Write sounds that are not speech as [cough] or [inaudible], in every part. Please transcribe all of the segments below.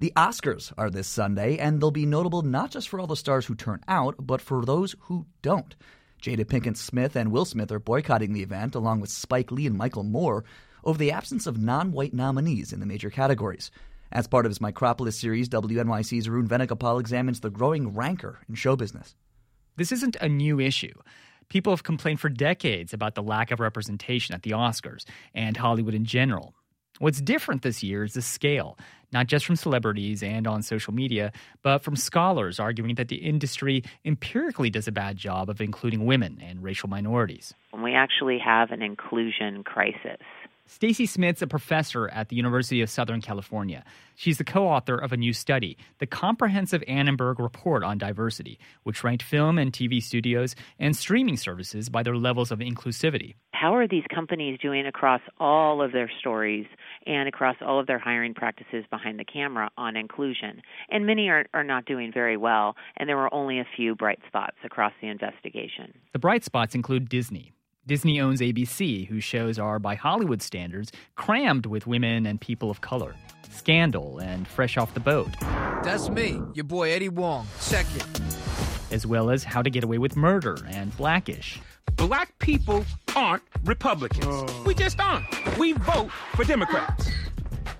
The Oscars are this Sunday, and they'll be notable not just for all the stars who turn out, but for those who don't. Jada Pinkett Smith and Will Smith are boycotting the event, along with Spike Lee and Michael Moore, over the absence of non white nominees in the major categories. As part of his Micropolis series, WNYC's Arun Venugopal examines the growing rancor in show business. This isn't a new issue. People have complained for decades about the lack of representation at the Oscars and Hollywood in general. What's different this year is the scale, not just from celebrities and on social media, but from scholars arguing that the industry empirically does a bad job of including women and racial minorities. We actually have an inclusion crisis. Stacy Smith's a professor at the University of Southern California. She's the co author of a new study, the Comprehensive Annenberg Report on Diversity, which ranked film and TV studios and streaming services by their levels of inclusivity. How are these companies doing across all of their stories and across all of their hiring practices behind the camera on inclusion? And many are, are not doing very well, and there were only a few bright spots across the investigation. The bright spots include Disney, Disney owns ABC, whose shows are, by Hollywood standards, crammed with women and people of color. Scandal and Fresh Off the Boat. That's me, your boy Eddie Huang. Check it. As well as How to Get Away with Murder and Blackish. Black people aren't Republicans. Oh. We just aren't. We vote for Democrats.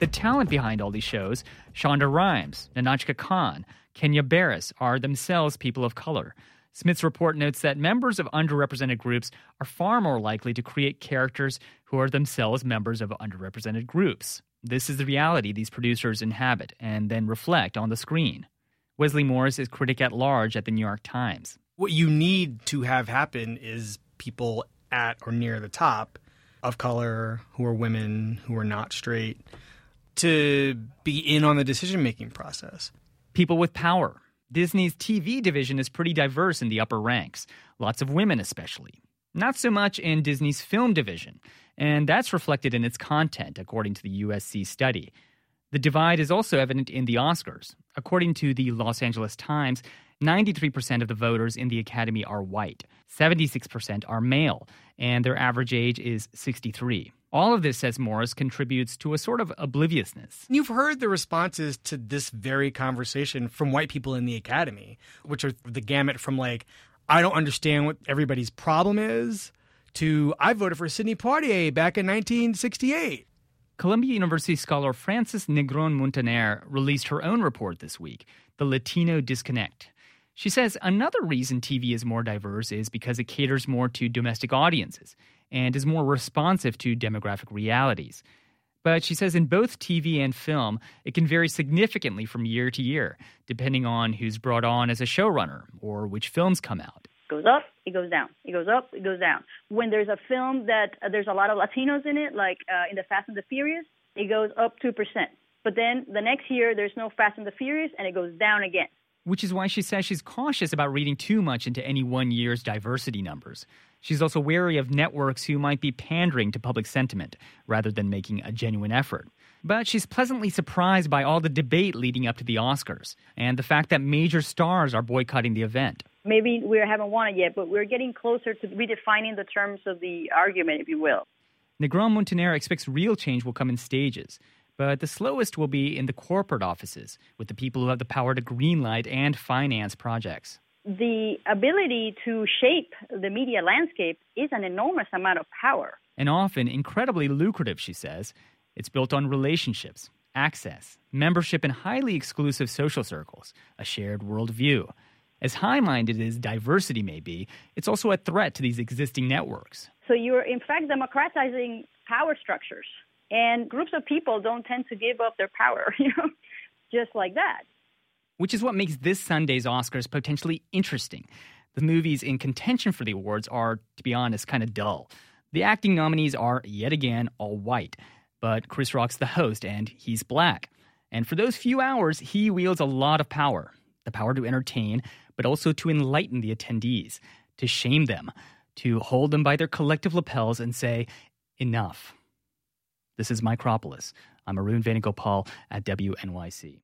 The talent behind all these shows, Shonda Rhimes, Nahnatchka Khan, Kenya Barris, are themselves people of color. Smith's report notes that members of underrepresented groups are far more likely to create characters who are themselves members of underrepresented groups. This is the reality these producers inhabit and then reflect on the screen. Wesley Morris is critic at large at the New York Times. What you need to have happen is people at or near the top of color who are women, who are not straight, to be in on the decision making process. People with power, Disney's TV division is pretty diverse in the upper ranks, lots of women especially. Not so much in Disney's film division, and that's reflected in its content, according to the USC study. The divide is also evident in the Oscars. According to the Los Angeles Times, 93% of the voters in the Academy are white, 76% are male, and their average age is 63. All of this, says Morris, contributes to a sort of obliviousness. You've heard the responses to this very conversation from white people in the academy, which are the gamut from like, I don't understand what everybody's problem is, to I voted for Sidney Poitier back in 1968. Columbia University scholar Frances Negron Muntaner released her own report this week, The Latino Disconnect. She says another reason TV is more diverse is because it caters more to domestic audiences and is more responsive to demographic realities. But she says in both TV and film, it can vary significantly from year to year, depending on who's brought on as a showrunner or which films come out. It goes up, it goes down. It goes up, it goes down. When there's a film that uh, there's a lot of Latinos in it, like uh, in the Fast and the Furious, it goes up 2%. But then the next year, there's no Fast and the Furious, and it goes down again which is why she says she's cautious about reading too much into any one year's diversity numbers. She's also wary of networks who might be pandering to public sentiment rather than making a genuine effort. But she's pleasantly surprised by all the debate leading up to the Oscars and the fact that major stars are boycotting the event. Maybe we haven't won it yet, but we're getting closer to redefining the terms of the argument, if you will. Negron Muntaner expects real change will come in stages, but the slowest will be in the corporate offices, with the people who have the power to greenlight and finance projects. The ability to shape the media landscape is an enormous amount of power. And often incredibly lucrative, she says. It's built on relationships, access, membership in highly exclusive social circles, a shared worldview. As high minded as diversity may be, it's also a threat to these existing networks. So you're, in fact, democratizing power structures. And groups of people don't tend to give up their power, [laughs] you know, just like that. Which is what makes this Sunday's Oscars potentially interesting. The movies in contention for the awards are, to be honest, kind of dull. The acting nominees are, yet again, all white. But Chris Rock's the host, and he's black. And for those few hours, he wields a lot of power the power to entertain, but also to enlighten the attendees, to shame them, to hold them by their collective lapels and say, enough. This is Micropolis. I'm Arun Venugopal at WNYC.